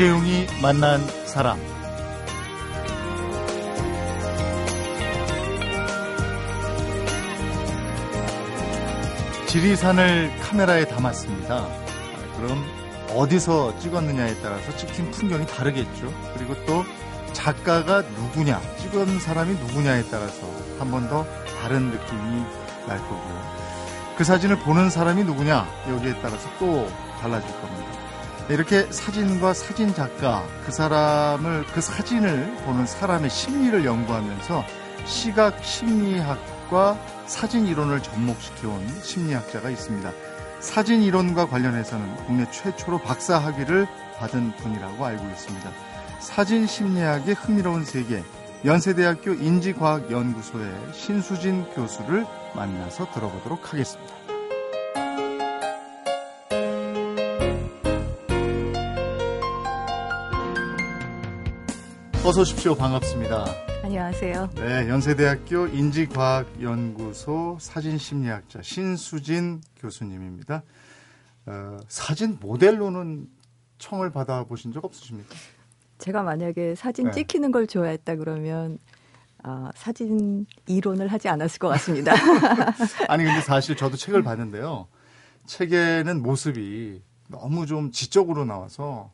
이재용이 만난 사람. 지리산을 카메라에 담았습니다. 그럼 어디서 찍었느냐에 따라서 찍힌 풍경이 다르겠죠. 그리고 또 작가가 누구냐, 찍은 사람이 누구냐에 따라서 한 번 더 다른 느낌이 날 거고요. 그 사진을 보는 사람이 누구냐, 여기에 따라서 또 달라질 겁니다. 이렇게 사진과 사진 작가, 그 사람을, 그 사진을 보는 사람의 심리를 연구하면서 시각 심리학과 사진 이론을 접목시켜온 심리학자가 있습니다. 사진 이론과 관련해서는 국내 최초로 박사 학위를 받은 분이라고 알고 있습니다. 사진 심리학의 흥미로운 세계, 연세대학교 인지과학연구소의 신수진 교수를 만나서 들어보도록 하겠습니다. 어서 오십시오. 반갑습니다. 안녕하세요. 네, 연세대학교 인지과학연구소 사진심리학자 신수진 교수님입니다. 어, 사진 모델로는 청을 받아보신 적 없으십니까? 제가 만약에 사진 네. 찍히는 걸 좋아했다 그러면 아, 사진 이론을 하지 않았을 것 같습니다. 아니 근데 사실 저도 책을 봤는데요. 책에는 모습이 너무 좀 지적으로 나와서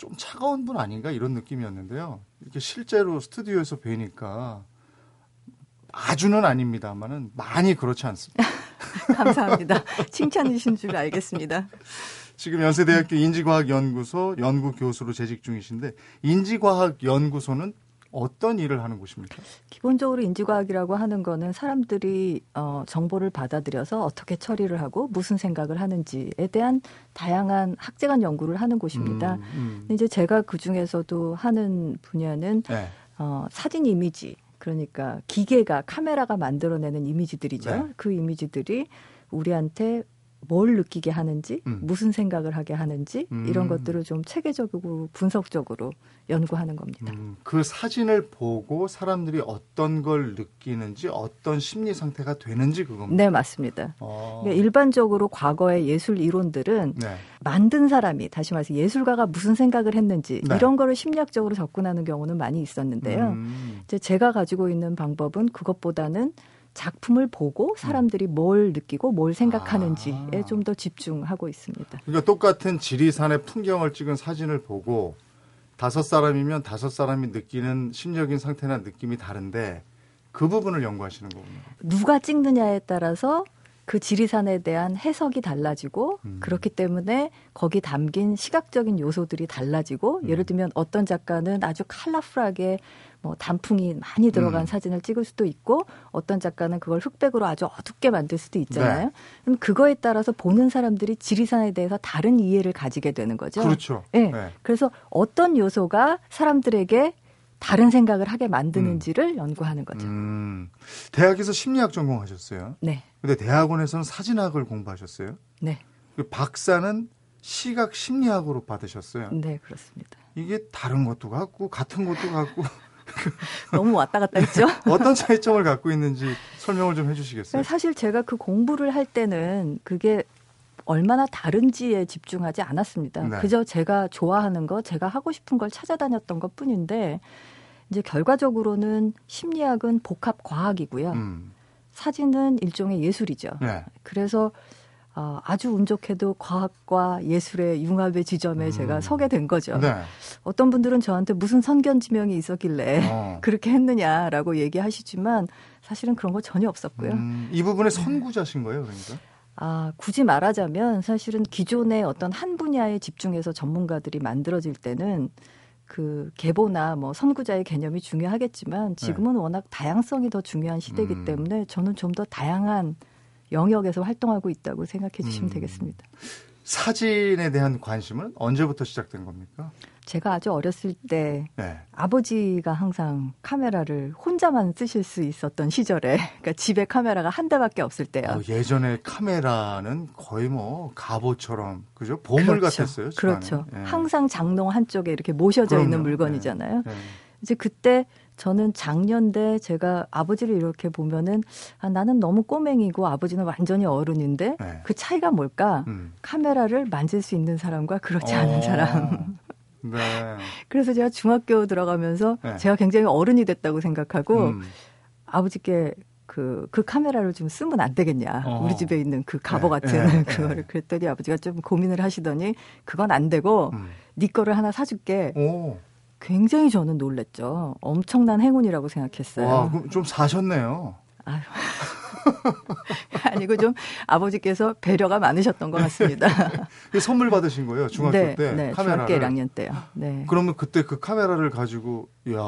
좀 차가운 분 아닌가 이런 느낌이었는데요. 이렇게 실제로 스튜디오에서 뵈니까 아주는 아닙니다만은 많이 그렇지 않습니다. 감사합니다. 칭찬이신 줄 알겠습니다. 지금 연세대학교 인지과학연구소 연구교수로 재직 중이신데 인지과학연구소는 어떤 일을 하는 곳입니까? 기본적으로 인지과학이라고 하는 거는 사람들이 어, 정보를 받아들여서 어떻게 처리를 하고 무슨 생각을 하는지에 대한 다양한 학제간 연구를 하는 곳입니다. 음, 음. 근데 이제 제가 그 중에서도 하는 분야는 네. 어, 사진 이미지 그러니까 기계가 카메라가 만들어내는 이미지들이죠. 네. 그 이미지들이 우리한테 뭘 느끼게 하는지, 음. 무슨 생각을 하게 하는지 음. 이런 것들을 좀 체계적이고 분석적으로 연구하는 겁니다. 음, 그 사진을 보고 사람들이 어떤 걸 느끼는지 어떤 심리 상태가 되는지 그겁니다. 네, 맞습니다. 어. 그러니까 일반적으로 과거의 예술 이론들은 네. 만든 사람이 다시 말해서 예술가가 무슨 생각을 했는지 네. 이런 거를 심리학적으로 접근하는 경우는 많이 있었는데요. 음, 이제 제가 가지고 있는 방법은 그것보다는 작품을 보고 사람들이 뭘 느끼고 뭘 생각하는지에 아. 좀더 집중하고 있습니다. 그러니까 똑같은 지리산의 풍경을 찍은 사진을 보고 다섯 사람이면 다섯 사람이 느끼는 심적인 상태나 느낌이 다른데 그 부분을 연구하시는 거군요. 누가 찍느냐에 따라서 그 지리산에 대한 해석이 달라지고 음. 그렇기 때문에 거기 담긴 시각적인 요소들이 달라지고 음. 예를 들면 어떤 작가는 아주 컬러풀하게 뭐 단풍이 많이 들어간 음. 사진을 찍을 수도 있고 어떤 작가는 그걸 흑백으로 아주 어둡게 만들 수도 있잖아요. 네. 그럼 그거에 따라서 보는 사람들이 지리산에 대해서 다른 이해를 가지게 되는 거죠. 그렇죠. 네. 네. 그래서 어떤 요소가 사람들에게 다른 생각을 하게 만드는지를 연구하는 거죠. 음, 대학에서 심리학 전공하셨어요. 네. 근데 대학원에서는 사진학을 공부하셨어요. 네. 그 박사는 시각 심리학으로 받으셨어요. 네, 그렇습니다. 이게 다른 것도 같고 같은 것도 같고 너무 왔다 갔다 했죠. 어떤 차이점을 갖고 있는지 설명을 좀 해주시겠어요? 사실 제가 그 공부를 할 때는 그게 얼마나 다른지에 집중하지 않았습니다. 네. 그저 제가 좋아하는 거, 제가 하고 싶은 걸 찾아다녔던 것 뿐인데, 이제 결과적으로는 심리학은 복합 과학이고요. 음, 사진은 일종의 예술이죠. 네. 그래서 어, 아주 운 좋게도 과학과 예술의 융합의 지점에 음. 제가 서게 된 거죠. 네. 어떤 분들은 저한테 무슨 선견지명이 있었길래 어. 그렇게 했느냐라고 얘기하시지만 사실은 그런 거 전혀 없었고요. 음, 이 부분에 선구자신 거예요, 그러니까? 아, 굳이 말하자면 사실은 기존의 어떤 한 분야에 집중해서 전문가들이 만들어질 때는 그 계보나 뭐 선구자의 개념이 중요하겠지만 지금은 워낙 다양성이 더 중요한 시대이기 음. 때문에 저는 좀 더 다양한 영역에서 활동하고 있다고 생각해 주시면 음. 되겠습니다. 사진에 대한 관심은 언제부터 시작된 겁니까? 제가 아주 어렸을 때 네. 아버지가 항상 카메라를 혼자만 쓰실 수 있었던 시절에 그러니까 집에 카메라가 한 대밖에 없을 때요. 어, 예전에 카메라는 거의 뭐 갑오처럼 그죠? 보물 그렇죠. 같았어요. 집안에. 그렇죠. 예. 항상 장롱 한쪽에 이렇게 모셔져 있는 그럼요. 물건이잖아요. 예. 이제 그때 저는 작년대 제가 아버지를 이렇게 보면은 아, 나는 너무 꼬맹이고 아버지는 완전히 어른인데 네. 그 차이가 뭘까? 음. 카메라를 만질 수 있는 사람과 그렇지 어. 않은 사람. 네. 그래서 제가 중학교 들어가면서 네. 제가 굉장히 어른이 됐다고 생각하고 음. 아버지께 그, 그 카메라를 좀 쓰면 안 되겠냐. 어. 우리 집에 있는 그 갑오 네, 같은 네, 그거를. 네. 그랬더니 아버지가 좀 고민을 하시더니 그건 안 되고 음. 네 거를 하나 사줄게. 오. 굉장히 저는 놀랬죠. 엄청난 행운이라고 생각했어요. 와, 그럼 좀 사셨네요. 아유. 아니고 좀 아버지께서 배려가 많으셨던 것 같습니다. 그 선물 받으신 거예요, 중학교 네, 때. 네, 카메라를. 중학교 1학년 때요. 네. 그러면 그때 그 카메라를 가지고, 이야,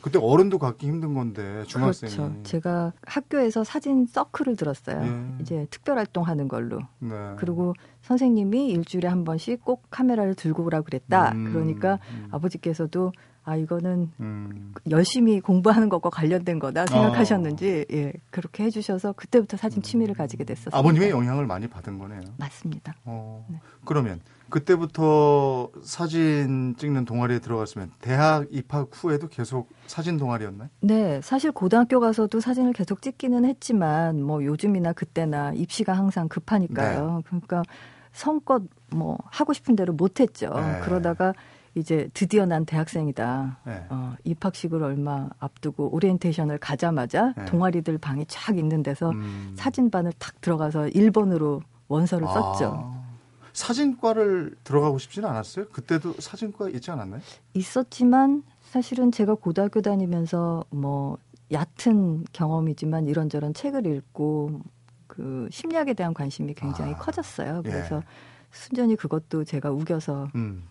그때 어른도 갖기 힘든 건데, 중학생이. 그렇죠. 제가 학교에서 사진 서클을 들었어요. 예. 이제 특별 활동하는 걸로. 네. 그리고 선생님이 일주일에 한 번씩 꼭 카메라를 들고 오라 그랬다. 음, 그러니까 음, 아버지께서도 아 이거는 음. 열심히 공부하는 것과 관련된 거다 생각하셨는지 예 그렇게 해주셔서 그때부터 사진 취미를 가지게 됐었어요. 아버님의 영향을 많이 받은 거네요. 맞습니다. 어, 네. 그러면 그때부터 사진 찍는 동아리에 들어갔으면 대학 입학 후에도 계속 사진 동아리였나요? 네, 사실 고등학교 가서도 사진을 계속 찍기는 했지만 뭐 요즘이나 그때나 입시가 항상 급하니까요. 네. 그러니까 성껏 뭐 하고 싶은 대로 못했죠. 네. 그러다가 이제 드디어 난 대학생이다. 네. 어, 입학식을 얼마 앞두고 오리엔테이션을 가자마자 네. 동아리들 방이 쫙 있는 데서 음. 사진반을 탁 들어가서 1번으로 원서를 썼죠. 아, 사진과를 들어가고 싶지는 않았어요? 그때도 사진과 있지 않았나요? 있었지만 사실은 제가 고등학교 다니면서 뭐 얕은 경험이지만 이런저런 책을 읽고 그 심리학에 대한 관심이 굉장히 아, 커졌어요. 예. 그래서 순전히 그것도 제가 우겨서 음.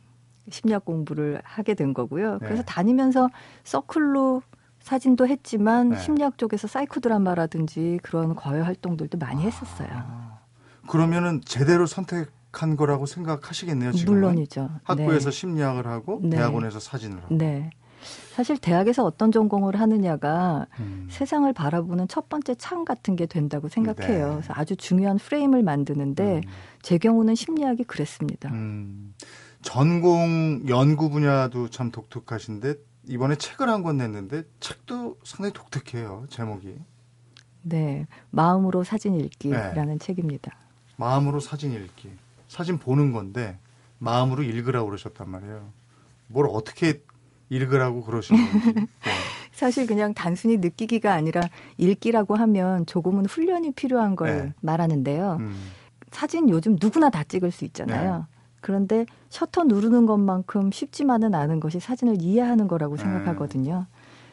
심리학 공부를 하게 된 거고요. 그래서 네. 다니면서 서클로 사진도 했지만 네. 심리학 쪽에서 사이코 드라마라든지 그런 과외 활동들도 많이 했었어요. 아, 그러면은 제대로 선택 한 거라고 생각하시겠네요, 지금. 물론이죠. 학부에서 네. 심리학을 하고 네. 대학원에서 사진을 하고. 네. 사실 대학에서 어떤 전공을 하느냐가 음. 세상을 바라보는 첫 번째 창 같은 게 된다고 생각해요. 네. 그래서 아주 중요한 프레임을 만드는데 음. 제 경우는 심리학이 그랬습니다. 음, 전공 연구 분야도 참 독특하신데 이번에 책을 한 권 냈는데 책도 상당히 독특해요 제목이 네, 마음으로 사진 읽기라는 네. 책입니다. 마음으로 사진 읽기 사진 보는 건데 마음으로 읽으라고 그러셨단 말이에요 뭘 어떻게 읽으라고 그러시는 건지 네. 사실 그냥 단순히 느끼기가 아니라 읽기라고 하면 조금은 훈련이 필요한 걸 네. 말하는데요. 음, 사진 요즘 누구나 다 찍을 수 있잖아요. 그런데 셔터 누르는 것만큼 쉽지만은 않은 것이 사진을 이해하는 거라고 네. 생각하거든요.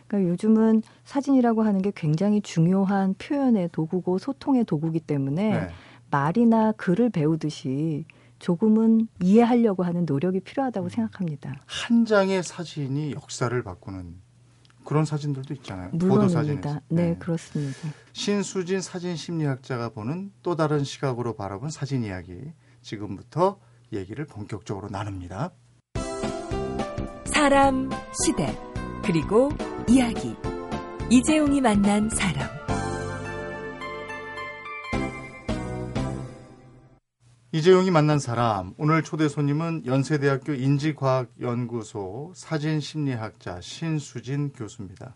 그러니까 요즘은 사진이라고 하는 게 굉장히 중요한 표현의 도구고 소통의 도구기 때문에 네. 말이나 글을 배우듯이 조금은 이해하려고 하는 노력이 필요하다고 생각합니다. 한 장의 사진이 역사를 바꾸는 그런 사진들도 있잖아요 물론입니다. 네, 그렇습니다. 신수진 사진 심리학자가 보는 또 다른 시각으로 바라본 사진 이야기 지금부터 얘기를 본격적으로 나눕니다. 사람, 시대, 그리고 이야기. 이재용이 만난 사람. 이재용이 만난 사람 오늘 초대 손님은 연세대학교 인지과학연구소 사진심리학자 신수진 교수입니다.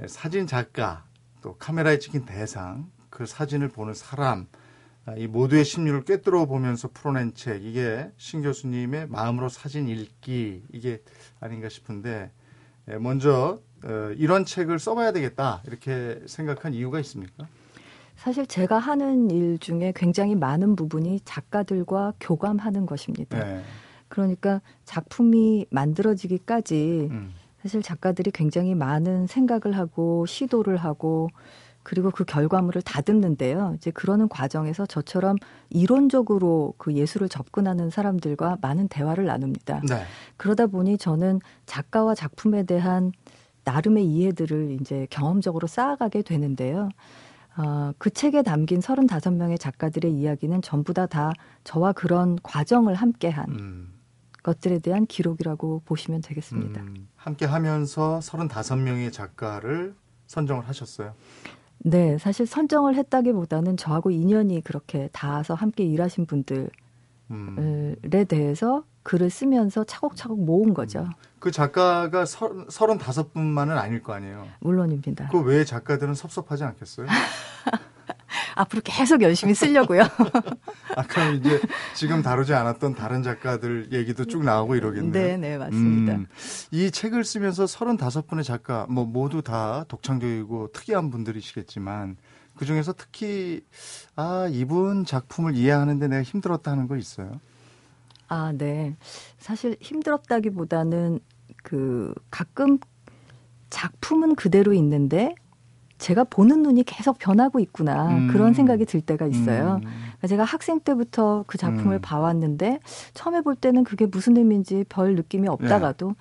예, 사진 작가 또 카메라에 찍힌 대상 그 사진을 보는 사람 아, 이 모두의 심리를 꿰뚫어 보면서 풀어낸 책 이게 신 교수님의 마음으로 사진 읽기 이게 아닌가 싶은데 예, 먼저 어, 이런 책을 써봐야 되겠다 이렇게 생각한 이유가 있습니까? 사실 제가 하는 일 중에 굉장히 많은 부분이 작가들과 교감하는 것입니다. 네. 그러니까 작품이 만들어지기까지 음, 사실 작가들이 굉장히 많은 생각을 하고 시도를 하고 그리고 그 결과물을 다듬는데요. 이제 그러는 과정에서 저처럼 이론적으로 그 예술을 접근하는 사람들과 많은 대화를 나눕니다. 네. 그러다 보니 저는 작가와 작품에 대한 나름의 이해들을 이제 경험적으로 쌓아가게 되는데요. 어, 그 책에 담긴 35명의 작가들의 이야기는 전부 다 다 저와 그런 과정을 함께한 음. 것들에 대한 기록이라고 보시면 되겠습니다. 음, 함께 하면서 35명의 작가를 선정을 하셨어요. 네, 사실 선정을 했다기보다는 저하고 인연이 그렇게 닿아서 함께 일하신 분들에 음, 대해서 글을 쓰면서 차곡차곡 모은 거죠. 그 작가가 서, 35분만은 아닐 거 아니에요. 물론입니다. 그 외에 작가들은 섭섭하지 않겠어요? 앞으로 계속 열심히 쓰려고요. 아까 이제 지금 다루지 않았던 다른 작가들 얘기도 쭉 나오고 이러겠네요. 네, 네, 맞습니다. 음, 이 책을 쓰면서 35분의 작가 뭐 모두 다 독창적이고 특이한 분들이시겠지만 그 중에서 특히 아 이분 작품을 이해하는데 내가 힘들었다 하는 거 있어요? 아, 네. 사실 힘들었다기보다는 그 가끔 작품은 그대로 있는데 제가 보는 눈이 계속 변하고 있구나 음. 그런 생각이 들 때가 있어요. 음, 제가 학생 때부터 그 작품을 음. 봐왔는데 처음에 볼 때는 그게 무슨 의미인지 별 느낌이 없다가도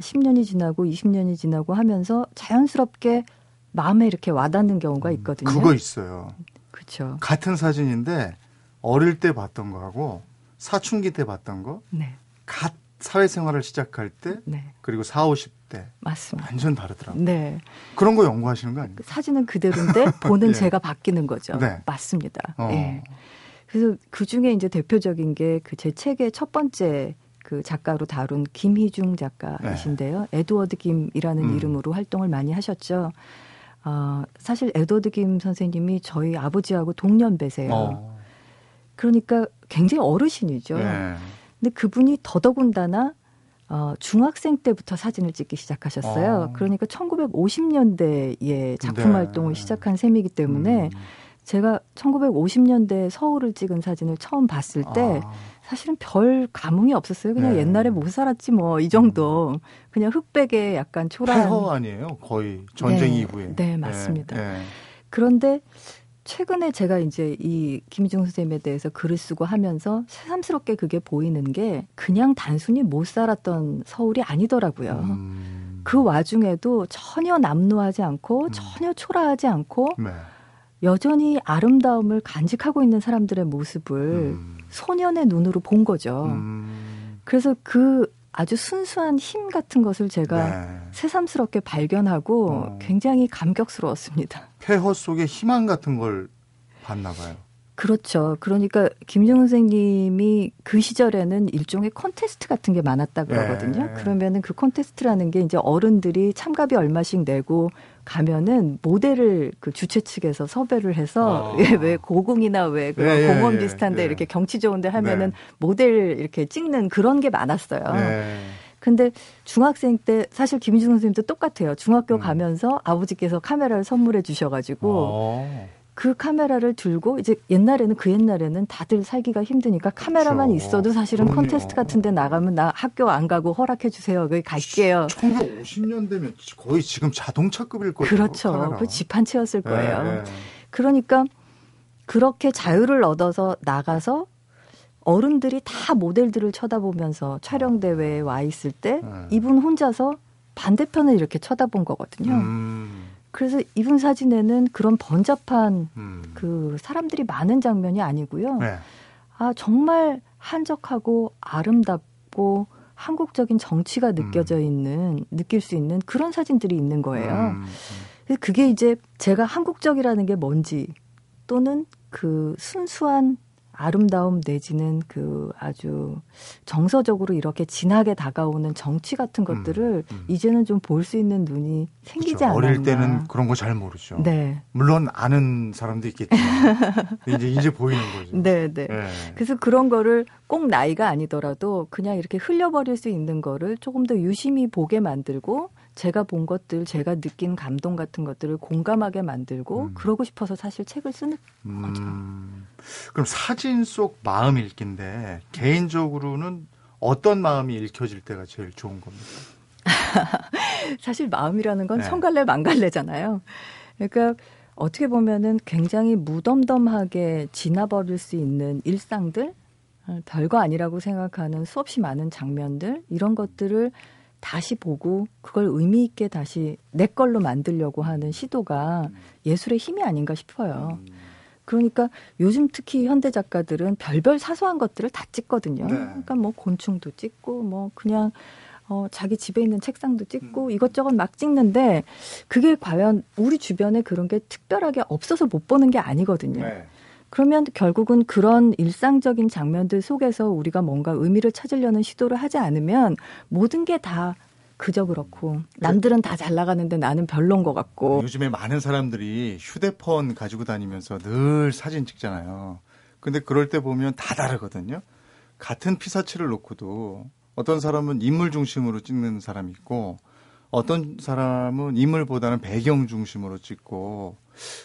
10년이 지나고 20년이 지나고 하면서 자연스럽게 마음에 이렇게 와닿는 경우가 있거든요. 음, 그거 있어요. 그렇죠. 같은 사진인데 어릴 때 봤던 거하고 사춘기 때 봤던 거, 네, 갓 사회생활을 시작할 때 네, 그리고 4, 50 대 맞습니다. 완전 다르더라고요. 네, 그런 거 연구하시는 거 아니에요? 사진은 그대로인데 보는 예. 제가 바뀌는 거죠. 네. 맞습니다. 어. 예. 그래서 그 중에 이제 대표적인 게 그 제 책의 첫 번째 그 작가로 다룬 김희중 작가이신데요. 에드워드 김이라는 네. 음. 이름으로 활동을 많이 하셨죠. 어, 사실 에드워드 김 선생님이 저희 아버지하고 동년배세요. 어. 그러니까 굉장히 어르신이죠. 네. 근데 그분이 더더군다나 어, 중학생 때부터 사진을 찍기 시작하셨어요. 어. 그러니까 1950년대에 작품 네. 활동을 시작한 셈이기 때문에 음. 제가 1950년대 서울을 찍은 사진을 처음 봤을 때 아. 사실은 별 감흥이 없었어요. 그냥 네. 옛날에 못 살았지 뭐 이 정도. 그냥 흑백에 약간 초라한 폐허 아니에요? 거의 전쟁 네. 이후에. 네, 맞습니다. 네. 그런데 최근에 제가 이제 이 김희중 선생님에 대해서 글을 쓰고 하면서 새삼스럽게 그게 보이는 게 그냥 단순히 못 살았던 서울이 아니더라고요. 음. 그 와중에도 전혀 남루하지 않고 음. 전혀 초라하지 않고 네. 여전히 아름다움을 간직하고 있는 사람들의 모습을 음. 소년의 눈으로 본 거죠. 음. 그래서 그 아주 순수한 힘 같은 것을 제가 네. 새삼스럽게 발견하고 어. 굉장히 감격스러웠습니다. 폐허 속에 희망 같은 걸 봤나 봐요. 그렇죠. 그러니까 김정 선생님이 그 시절에는 일종의 콘테스트 같은 게 많았다 그러거든요. 네. 그러면은 그 콘테스트라는 게 이제 어른들이 참가비 얼마씩 내고 가면은 모델을 그 주최 측에서 섭외를 해서 아. 왜, 왜 고궁이나 왜 그런 예, 예, 공원 예, 비슷한데 예. 이렇게 경치 좋은데 하면은 네. 모델 이렇게 찍는 그런 게 많았어요. 네. 근데 중학생 때 사실 김희중 선생님도 똑같아요. 중학교 음. 가면서 아버지께서 카메라를 선물해 주셔가지고 어. 그 카메라를 들고 이제 옛날에는 그 옛날에는 다들 살기가 힘드니까 카메라만 그렇죠. 있어도 사실은 그럼요. 콘테스트 같은데 나가면 나 학교 안 가고 허락해 주세요. 거기 갈게요. 1950년대면 거의 지금 자동차급일 거예요. 그렇죠. 그 집 한 채였을 거예요. 네, 네. 그러니까 그렇게 자유를 얻어서 나가서 어른들이 다 모델들을 쳐다보면서 촬영 대회에 와 있을 때 네. 이분 혼자서 반대편을 이렇게 쳐다본 거거든요. 음. 그래서 이분 사진에는 그런 번잡한 음. 그 사람들이 많은 장면이 아니고요. 네. 아 정말 한적하고 아름답고 한국적인 정치가 느껴져 있는 느낄 수 있는 그런 사진들이 있는 거예요. 음. 그래서 그게 이제 제가 한국적이라는 게 뭔지 또는 그 순수한 아름다움 내지는 그 아주 정서적으로 이렇게 진하게 다가오는 정치 같은 것들을 음. 이제는 좀 볼 수 있는 눈이 생기지 그렇죠. 않았나. 어릴 때는 그런 거 잘 모르죠. 네, 물론 아는 사람도 있겠지만 이제 이제 보이는 거죠. 네, 네. 네. 그래서 그런 거를 꼭 나이가 아니더라도 그냥 이렇게 흘려버릴 수 있는 거를 조금 더 유심히 보게 만들고 제가 본 것들, 제가 느낀 감동 같은 것들을 공감하게 만들고 음. 그러고 싶어서 사실 책을 쓰는 음, 그럼 사진 속 마음 읽기인데 개인적으로는 어떤 마음이 읽혀질 때가 제일 좋은 겁니까? 사실 마음이라는 건 네. 성갈래 망갈래잖아요. 그러니까 어떻게 보면은 굉장히 무덤덤하게 지나버릴 수 있는 일상들, 어, 별거 아니라고 생각하는 수없이 많은 장면들 이런 것들을 다시 보고 그걸 의미 있게 다시 내 걸로 만들려고 하는 시도가 예술의 힘이 아닌가 싶어요. 그러니까 요즘 특히 현대 작가들은 별별 사소한 것들을 다 찍거든요. 네. 그러니까 뭐 곤충도 찍고 뭐 그냥 어 자기 집에 있는 책상도 찍고 이것저것 막 찍는데 그게 과연 우리 주변에 그런 게 특별하게 없어서 못 보는 게 아니거든요. 네. 그러면 결국은 그런 일상적인 장면들 속에서 우리가 뭔가 의미를 찾으려는 시도를 하지 않으면 모든 게 다 그저 그렇고 남들은 다 잘 나가는데 나는 별론 것 같고 요즘에 많은 사람들이 휴대폰 가지고 다니면서 늘 사진 찍잖아요. 근데 그럴 때 보면 다 다르거든요. 같은 피사체를 놓고도 어떤 사람은 인물 중심으로 찍는 사람이 있고 어떤 사람은 인물보다는 배경 중심으로 찍고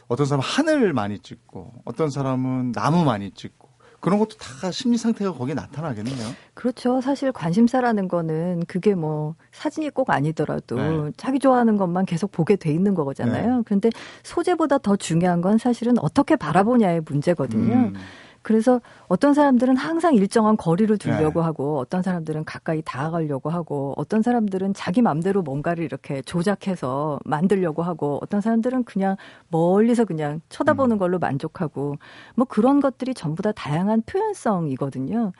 어떤 사람은 하늘 많이 찍고 어떤 사람은 나무 많이 찍고 그런 것도 다 심리 상태가 거기에 나타나겠네요. 그렇죠. 사실 관심사라는 거는 그게 뭐 사진이 꼭 아니더라도 네. 자기 좋아하는 것만 계속 보게 돼 있는 거잖아요. 네. 그런데 소재보다 더 중요한 건 사실은 어떻게 바라보냐의 문제거든요. 음. 그래서 어떤 사람들은 항상 일정한 거리를 두려고 네. 하고 어떤 사람들은 가까이 다가가려고 하고 어떤 사람들은 자기 맘대로 뭔가를 이렇게 조작해서 만들려고 하고 어떤 사람들은 그냥 멀리서 그냥 쳐다보는 음. 걸로 만족하고 뭐 그런 것들이 전부 다 다양한 표현성이거든요.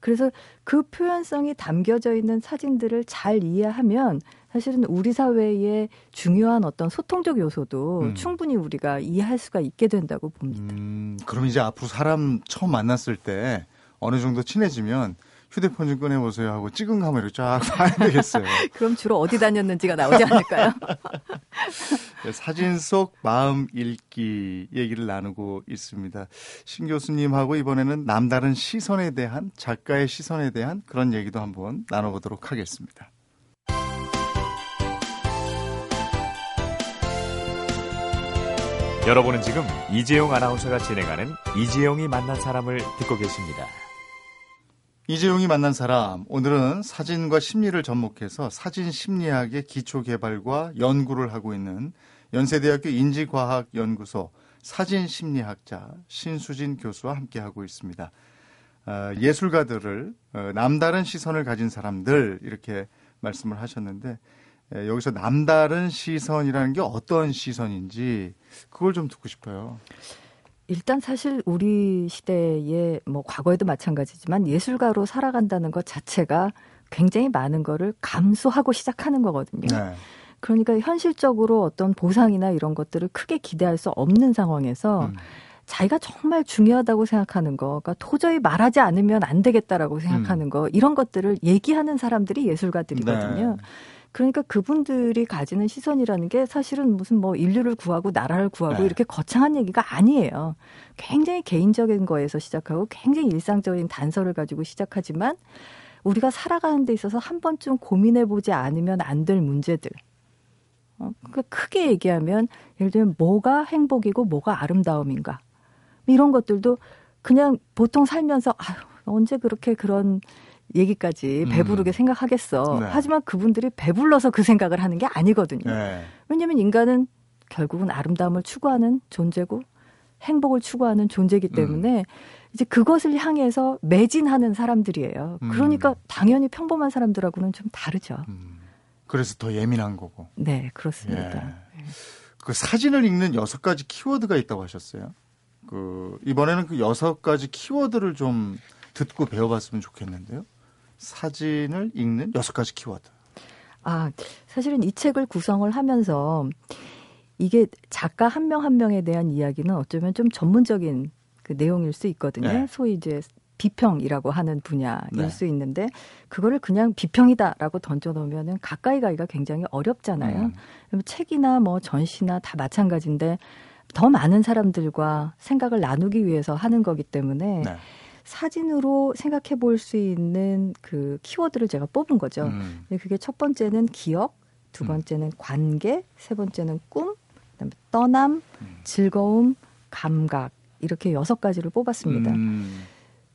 그래서 그 표현성이 담겨져 있는 사진들을 잘 이해하면 사실은 우리 사회의 중요한 어떤 소통적 요소도 음. 충분히 우리가 이해할 수가 있게 된다고 봅니다. 음, 그럼 이제 앞으로 사람 처음 만났을 때 어느 정도 친해지면 휴대폰 좀 꺼내보세요 하고 찍은 카메라 쫙 봐야 되겠어요. 그럼 주로 어디 다녔는지가 나오지 않을까요? 네, 사진 속 마음 읽기 얘기를 나누고 있습니다. 신 교수님하고 이번에는 남다른 시선에 대한 작가의 시선에 대한 그런 얘기도 한번 나눠보도록 하겠습니다. 여러분은 지금 이재용 아나운서가 진행하는 이재용이 만난 사람을 듣고 계십니다. 이재용이 만난 사람 오늘은 사진과 심리를 접목해서 사진 심리학의 기초 개발과 연구를 하고 있는 연세대학교 인지과학연구소 사진 심리학자 신수진 교수와 함께 하고 있습니다. 어, 예술가들을 어, 남다른 시선을 가진 사람들 이렇게 말씀을 하셨는데 에, 여기서 남다른 시선이라는 게 어떤 시선인지 그걸 좀 듣고 싶어요. 일단 사실 우리 시대에 뭐 과거에도 마찬가지지만 예술가로 살아간다는 것 자체가 굉장히 많은 거를 감수하고 시작하는 거거든요. 네. 그러니까 현실적으로 어떤 보상이나 이런 것들을 크게 기대할 수 없는 상황에서 음. 자기가 정말 중요하다고 생각하는 거, 그러니까 도저히 말하지 않으면 안 되겠다라고 생각하는 거, 이런 것들을 얘기하는 사람들이 예술가들이거든요. 네. 그러니까 그분들이 가지는 시선이라는 게 사실은 무슨 뭐 인류를 구하고 나라를 구하고 네. 이렇게 거창한 얘기가 아니에요. 굉장히 개인적인 거에서 시작하고 굉장히 일상적인 단서를 가지고 시작하지만 우리가 살아가는 데 있어서 한 번쯤 고민해 보지 않으면 안 될 문제들. 어, 그러니까 크게 얘기하면 예를 들면 뭐가 행복이고 뭐가 아름다움인가. 이런 것들도 그냥 보통 살면서 아유, 언제 그렇게 그런 얘기까지 음. 배부르게 생각하겠어. 네. 하지만 그분들이 배불러서 그 생각을 하는 게 아니거든요. 네. 왜냐하면 인간은 결국은 아름다움을 추구하는 존재고 행복을 추구하는 존재이기 때문에 이제 그것을 향해서 매진하는 사람들이에요. 음. 그러니까 당연히 평범한 사람들하고는 좀 다르죠. 음. 그래서 더 예민한 거고. 네, 그렇습니다. 예. 그 사진을 읽는 여섯 가지 키워드가 있다고 하셨어요. 그 이번에는 그 여섯 가지 키워드를 좀 듣고 배워봤으면 좋겠는데요. 사진을 읽는 여섯 가지 키워드. 아, 사실은 이 책을 구성을 하면서 이게 작가 한명한 명에 대한 이야기는 어쩌면 좀 전문적인 그 내용일 수 있거든요. 네. 소위 이제 비평이라고 하는 분야일 네. 수 있는데 그거를 그냥 비평이다라고 던져 놓으면은 가까이 가기가 굉장히 어렵잖아요. 음. 책이나 뭐 전시나 다 마찬가지인데 더 많은 사람들과 생각을 나누기 위해서 하는 거기 때문에 네. 사진으로 생각해 볼 수 있는 그 키워드를 제가 뽑은 거죠. 음. 근데 그게 첫 번째는 기억, 두 음. 번째는 관계, 세 번째는 꿈, 그다음에 떠남, 음. 즐거움, 감각 이렇게 여섯 가지를 뽑았습니다. 음.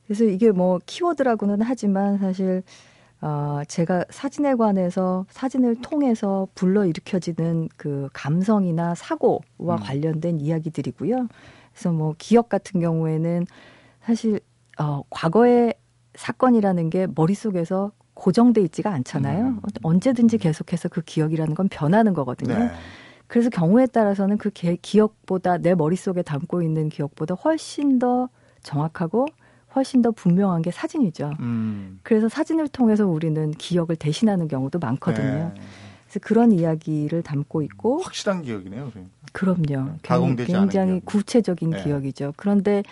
그래서 이게 뭐 키워드라고는 하지만 사실 어, 제가 사진에 관해서 사진을 통해서 불러 일으켜지는 그 감성이나 사고와 음. 관련된 이야기들이고요. 그래서 뭐 기억 같은 경우에는 사실 어, 과거의 사건이라는 게 머릿속에서 고정돼 있지가 않잖아요. 음. 언제든지 계속해서 그 기억이라는 건 변하는 거거든요. 네. 그래서 경우에 따라서는 그 개- 기억보다 내 머릿속에 담고 있는 기억보다 훨씬 더 정확하고 훨씬 더 분명한 게 사진이죠. 음. 그래서 사진을 통해서 우리는 기억을 대신하는 경우도 많거든요. 네. 그래서 그런 이야기를 담고 있고 확실한 기억이네요. 그러니까. 그럼요. 가공되지 않은 굉장히 기억. 구체적인 네. 기억이죠. 그런데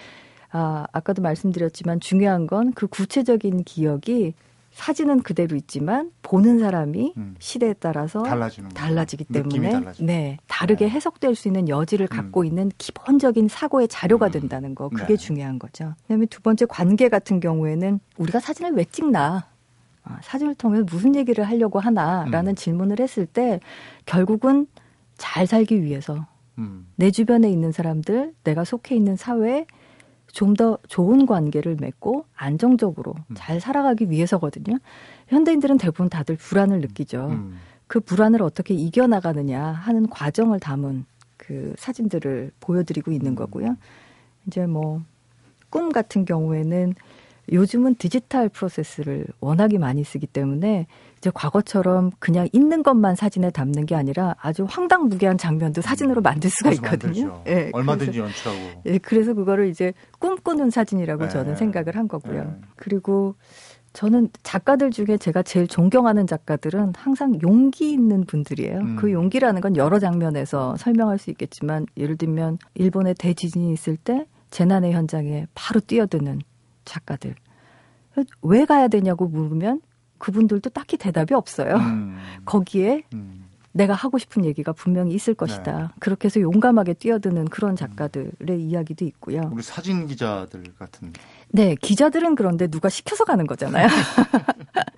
아, 아까도 말씀드렸지만 중요한 건 그 구체적인 기억이 사진은 그대로 있지만 보는 사람이 음. 시대에 따라서. 달라지기 때문에. 네 다르게 네. 해석될 수 있는 여지를 갖고 음. 있는 기본적인 사고의 자료가 음. 된다는 거 그게 네. 중요한 거죠. 그다음에 두 번째 관계 같은 경우에는 우리가 사진을 왜 찍나 아, 사진을 통해서 무슨 얘기를 하려고 하나라는 음. 질문을 했을 때 결국은 잘 살기 위해서 음. 내 주변에 있는 사람들, 내가 속해 있는 사회에 좀 더 좋은 관계를 맺고 안정적으로 음. 잘 살아가기 위해서거든요. 현대인들은 대부분 다들 불안을 느끼죠. 음. 그 불안을 어떻게 이겨나가느냐 하는 과정을 담은 그 사진들을 보여드리고 있는 음. 거고요. 이제 뭐, 꿈 같은 경우에는 요즘은 디지털 프로세스를 워낙에 많이 쓰기 때문에 이제 과거처럼 그냥 있는 것만 사진에 담는 게 아니라 아주 황당무계한 장면도 사진으로 만들 수가 있거든요. 예, 얼마든지 그래서, 연출하고. 예, 그래서 그거를 이제 꿈꾸는 사진이라고 네. 저는 생각을 한 거고요. 네. 그리고 저는 작가들 중에 제가 제일 존경하는 작가들은 항상 용기 있는 분들이에요. 음. 그 용기라는 건 여러 장면에서 설명할 수 있겠지만 예를 들면 일본에 대지진이 있을 때 재난의 현장에 바로 뛰어드는 작가들. 왜 가야 되냐고 물으면 그분들도 딱히 대답이 없어요. 음. 거기에 음. 내가 하고 싶은 얘기가 분명히 있을 것이다. 네. 그렇게 해서 용감하게 뛰어드는 그런 작가들의 이야기도 있고요. 우리 사진 기자들 같은. 네, 기자들은 그런데 누가 시켜서 가는 거잖아요.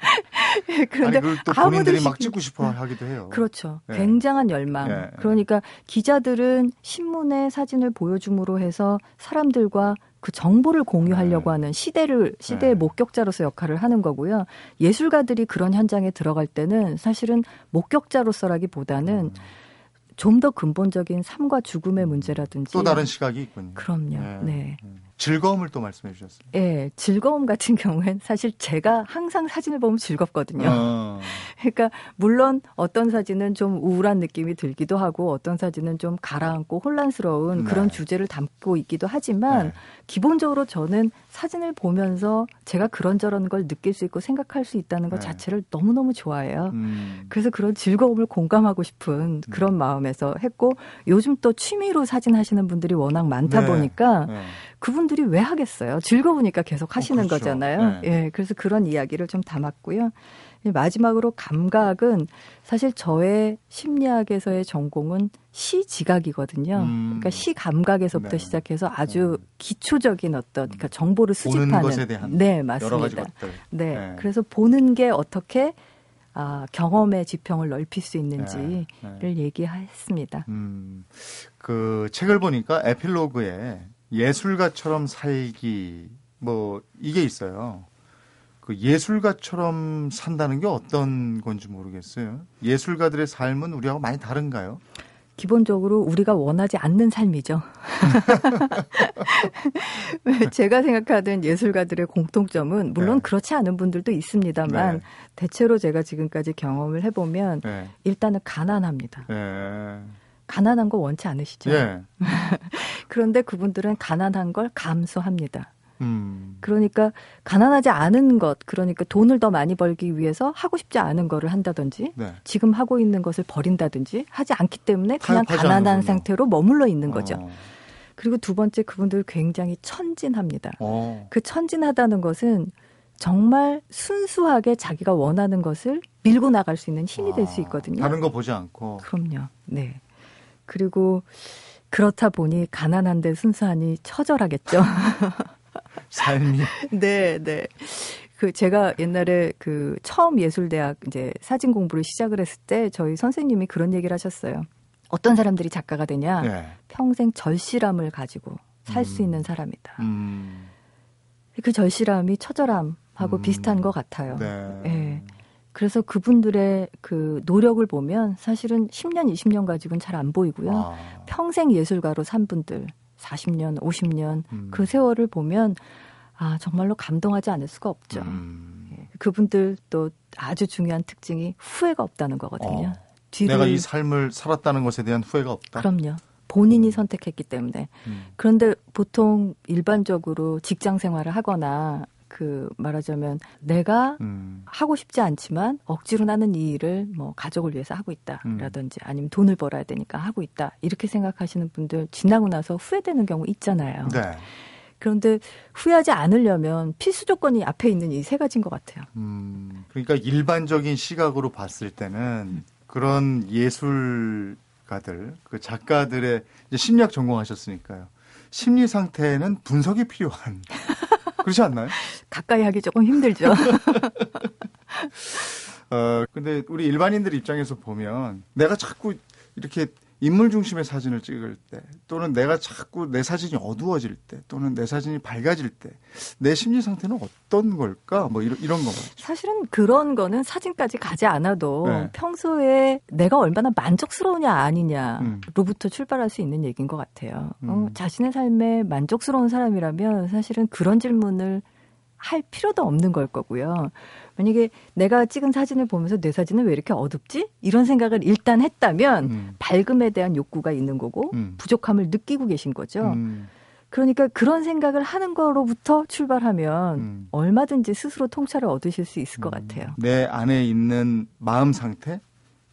그런데 아니 그걸 또 아무도 본인들이 막 시키- 찍고 싶어 하기도 해요. 그렇죠. 예. 굉장한 열망. 예. 그러니까 기자들은 신문에 사진을 보여줌으로 해서 사람들과 그 정보를 공유하려고 예. 하는 시대를 시대의 예. 목격자로서 역할을 하는 거고요. 예술가들이 그런 현장에 들어갈 때는 사실은 목격자로서라기보다는 음. 좀더 근본적인 삶과 죽음의 문제라든지 또 다른 시각이 있군요. 그럼요. 예. 네. 음. 즐거움을 또 말씀해 주셨어요. 예, 즐거움 같은 경우엔 사실 제가 항상 사진을 보면 즐겁거든요. 어. 그러니까 물론 어떤 사진은 좀 우울한 느낌이 들기도 하고 어떤 사진은 좀 가라앉고 혼란스러운 네. 그런 주제를 담고 있기도 하지만 네. 기본적으로 저는 사진을 보면서 제가 그런저런 걸 느낄 수 있고 생각할 수 있다는 것 네. 자체를 너무너무 좋아해요. 음. 그래서 그런 즐거움을 공감하고 싶은 그런 마음에서 했고 요즘 또 취미로 사진 하시는 분들이 워낙 많다 네. 보니까 네. 그분들이 왜 하겠어요? 즐거우니까 계속 하시는 그렇죠. 거잖아요. 네. 예, 그래서 그런 이야기를 좀 담았고요. 이제 마지막으로 감각은 사실 저의 심리학에서의 전공은 시 지각이거든요. 음. 그러니까 시 감각에서부터 네. 시작해서 아주 음. 기초적인 어떤 그러니까 정보를 수집하는 것에 대한 네 맞습니다. 네. 네. 그래서 보는 게 어떻게 아, 경험의 지평을 넓힐 수 있는지를 네. 네. 얘기했습니다. 음, 그 책을 보니까 에필로그에 예술가처럼 살기 뭐 이게 있어요. 그 예술가처럼 산다는 게 어떤 건지 모르겠어요. 예술가들의 삶은 우리하고 많이 다른가요? 기본적으로 우리가 원하지 않는 삶이죠. 제가 생각하는 예술가들의 공통점은 물론 네. 그렇지 않은 분들도 있습니다만 네. 대체로 제가 지금까지 경험을 해보면 네. 일단은 가난합니다. 예. 가난한 거 원치 않으시죠? 예. 그런데 그분들은 가난한 걸 감수합니다. 음. 그러니까 가난하지 않은 것, 그러니까 돈을 더 많이 벌기 위해서 하고 싶지 않은 거를 한다든지 네. 지금 하고 있는 것을 버린다든지 하지 않기 때문에 그냥 가난한 않는군요. 상태로 머물러 있는 거죠. 어. 그리고 두 번째 그분들 굉장히 천진합니다. 어. 그 천진하다는 것은 정말 순수하게 자기가 원하는 것을 밀고 나갈 수 있는 힘이 될수 아, 있거든요. 다른 거 보지 않고. 그럼요. 네. 그리고 그렇다 보니 가난한데 순수하니 처절하겠죠. 삶이 네, 네. 그 제가 옛날에 그 처음 예술대학 이제 사진 공부를 시작을 했을 때 저희 선생님이 그런 얘기를 하셨어요. 어떤 사람들이 작가가 되냐? 네. 평생 절실함을 가지고 살수 음. 있는 사람이다. 음. 그 절실함이 처절함하고 음. 비슷한 것 같아요. 네. 예. 그래서 그분들의 그 노력을 보면 사실은 10년, 20년 가지고는 잘 안 보이고요. 아. 평생 예술가로 산 분들, 40년, 50년 음. 그 세월을 보면 아, 정말로 감동하지 않을 수가 없죠. 음. 예. 그분들 또 아주 중요한 특징이 후회가 없다는 거거든요. 어. 뒤를 내가 이 삶을 살았다는 것에 대한 후회가 없다. 그럼요. 본인이 선택했기 때문에. 음. 그런데 보통 일반적으로 직장 생활을 하거나 그 말하자면 내가 음. 하고 싶지 않지만 억지로 나는 이 일을 뭐 가족을 위해서 하고 음. 있다라든지 아니면 돈을 벌어야 되니까 하고 있다 이렇게 생각하시는 분들 지나고 나서 후회되는 경우 있잖아요. 네. 그런데 후회하지 않으려면 필수 조건이 앞에 있는 이 세 가지인 것 같아요. 음, 그러니까 일반적인 시각으로 봤을 때는 그런 예술가들, 그 작가들의 심리학 전공하셨으니까요. 심리 상태에는 분석이 필요한. 그렇지 않나요? 가까이 하기 조금 힘들죠. 어, 근데 우리 일반인들 입장에서 보면 내가 자꾸 이렇게 인물 중심의 사진을 찍을 때 또는 내가 자꾸 내 사진이 어두워질 때 또는 내 사진이 밝아질 때 내 심리 상태는 어떤 걸까? 뭐 이런 이런 거. 사실은 그런 거는 사진까지 가지 않아도 네. 평소에 내가 얼마나 만족스러우냐 아니냐로부터 음. 출발할 수 있는 얘기인 것 같아요. 음. 어, 자신의 삶에 만족스러운 사람이라면 사실은 그런 질문을 할 필요도 없는 걸 거고요. 만약에 내가 찍은 사진을 보면서 내 사진은 왜 이렇게 어둡지? 이런 생각을 일단 했다면 음. 밝음에 대한 욕구가 있는 거고 음. 부족함을 느끼고 계신 거죠. 음, 그러니까 그런 생각을 하는 거로부터 출발하면 음. 얼마든지 스스로 통찰을 얻으실 수 있을 것 같아요. 내 안에 있는 마음 상태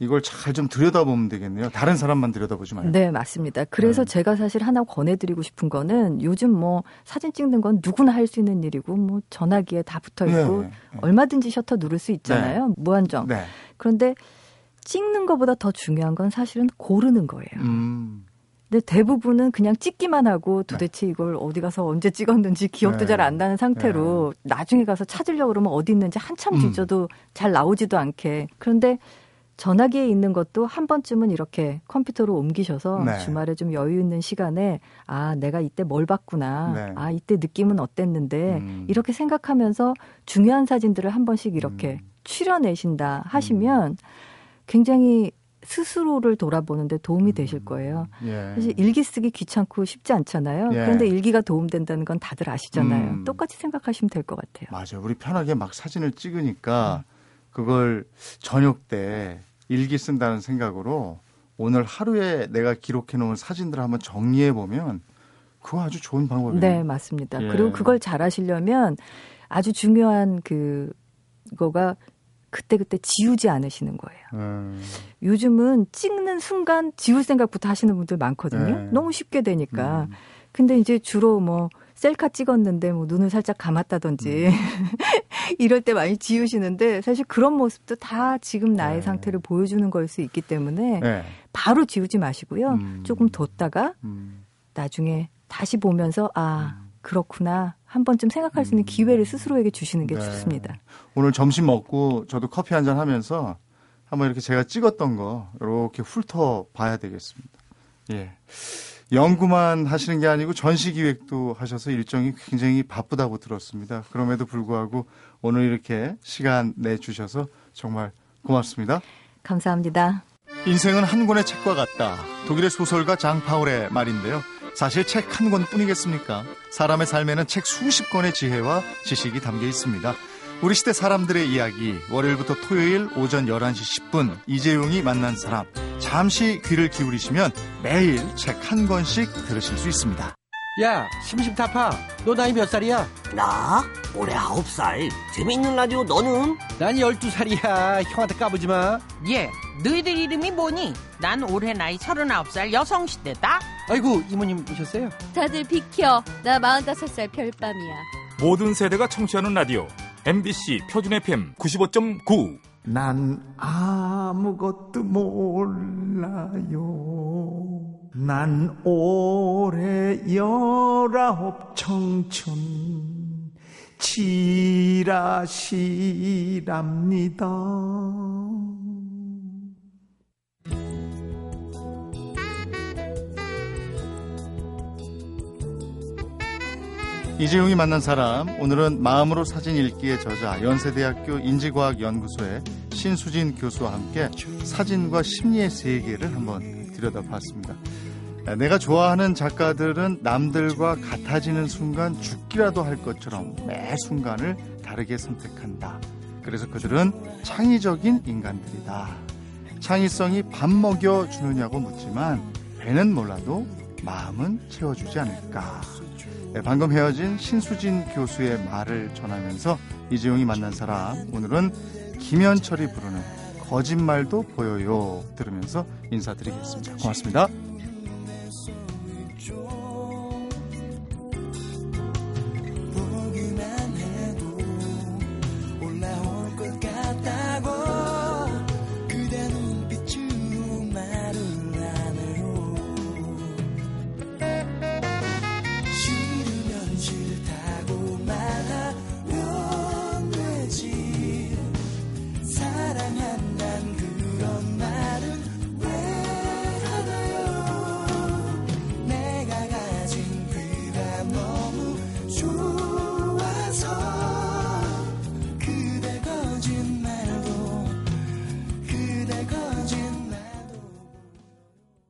이걸 잘 좀 들여다보면 되겠네요. 다른 사람만 들여다보지 말고. 네, 맞습니다. 그래서 네. 제가 사실 하나 권해드리고 싶은 거는 요즘 뭐 사진 찍는 건 누구나 할 수 있는 일이고 뭐 전화기에 다 붙어 있고 네, 네. 얼마든지 셔터 누를 수 있잖아요. 무한정. 네. 그런데 찍는 것보다 더 중요한 건 사실은 고르는 거예요. 음, 근데 대부분은 그냥 찍기만 하고 도대체 이걸 어디 가서 언제 찍었는지 기억도 네. 잘안 나는 상태로 나중에 가서 찾으려고 그러면 어디 있는지 한참 음. 뒤져도 잘 나오지도 않게. 그런데 전화기에 있는 것도 한 번쯤은 이렇게 컴퓨터로 옮기셔서 네. 주말에 좀 여유 있는 시간에 아, 내가 이때 뭘 봤구나. 네. 아, 이때 느낌은 어땠는데 음. 이렇게 생각하면서 중요한 사진들을 한 번씩 이렇게 음. 추려내신다 하시면 굉장히 스스로를 돌아보는데 도움이 되실 거예요. 예. 사실 일기 쓰기 귀찮고 쉽지 않잖아요. 예. 그런데 일기가 도움된다는 건 다들 아시잖아요. 음. 똑같이 생각하시면 될 것 같아요. 맞아요. 우리 편하게 막 사진을 찍으니까 그걸 저녁 때 일기 쓴다는 생각으로 오늘 하루에 내가 기록해 놓은 사진들을 한번 정리해 보면 그거 아주 좋은 방법이에요. 네, 맞습니다. 예. 그리고 그걸 잘 하시려면 아주 중요한 그 거가 그때그때 지우지 않으시는 거예요. 음, 요즘은 찍는 순간 지울 생각부터 하시는 분들 많거든요. 네. 너무 쉽게 되니까. 음. 근데 이제 주로 뭐 셀카 찍었는데 뭐 눈을 살짝 감았다든지 음. 이럴 때 많이 지우시는데 사실 그런 모습도 다 지금 나의 네. 상태를 보여주는 거일 수 있기 때문에 네. 바로 지우지 마시고요. 음. 조금 뒀다가 음, 나중에 다시 보면서 아 그렇구나 한 번쯤 생각할 수 있는 기회를 스스로에게 주시는 게 네. 좋습니다. 오늘 점심 먹고 저도 커피 한 잔 하면서 한번 이렇게 제가 찍었던 거 이렇게 훑어 봐야 되겠습니다. 예. 연구만 하시는 게 아니고 전시 기획도 하셔서 일정이 굉장히 바쁘다고 들었습니다. 그럼에도 불구하고 오늘 이렇게 시간 내 주셔서 정말 고맙습니다. 감사합니다. 인생은 한 권의 책과 같다. 독일의 소설가 장 파울의 말인데요. 사실 책 한 권뿐이겠습니까? 사람의 삶에는 책 수십 권의 지혜와 지식이 담겨 있습니다. 우리 시대 사람들의 이야기, 월요일부터 토요일 오전 11시 10분, 이재용이 만난 사람. 잠시 귀를 기울이시면 매일 책 한 권씩 들으실 수 있습니다. 야, 심심타파. 너 나이 몇 살이야? 나? 올해 아홉 살. 재밌는 라디오 너는? 난 열두 살이야. 형한테 까부지 마. 예, 너희들 이름이 뭐니? 난 올해 나이 서른아홉 살 여성시대다. 아이고, 이모님 오셨어요? 다들 비켜. 나 45살 별밤이야. 모든 세대가 청취하는 라디오 MBC 표준 FM 95.9 난 아무것도 몰라요. 난 올해 열아홉 청춘 지라시랍니다. 이재용이 만난 사람, 오늘은 마음으로 사진 읽기의 저자, 연세대학교 인지과학연구소의 신수진 교수와 함께 사진과 심리의 세계를 한번 들여다봤습니다. 내가 좋아하는 작가들은 남들과 같아지는 순간 죽기라도 할 것처럼 매 순간을 다르게 선택한다. 그래서 그들은 창의적인 인간들이다. 창의성이 밥 먹여 주느냐고 묻지만 배는 몰라도 마음은 채워주지 않을까. 네, 방금 헤어진 신수진 교수의 말을 전하면서 이재용이 만난 사람 오늘은 김현철이 부르는 거짓말도 보여요 들으면서 인사드리겠습니다. 고맙습니다.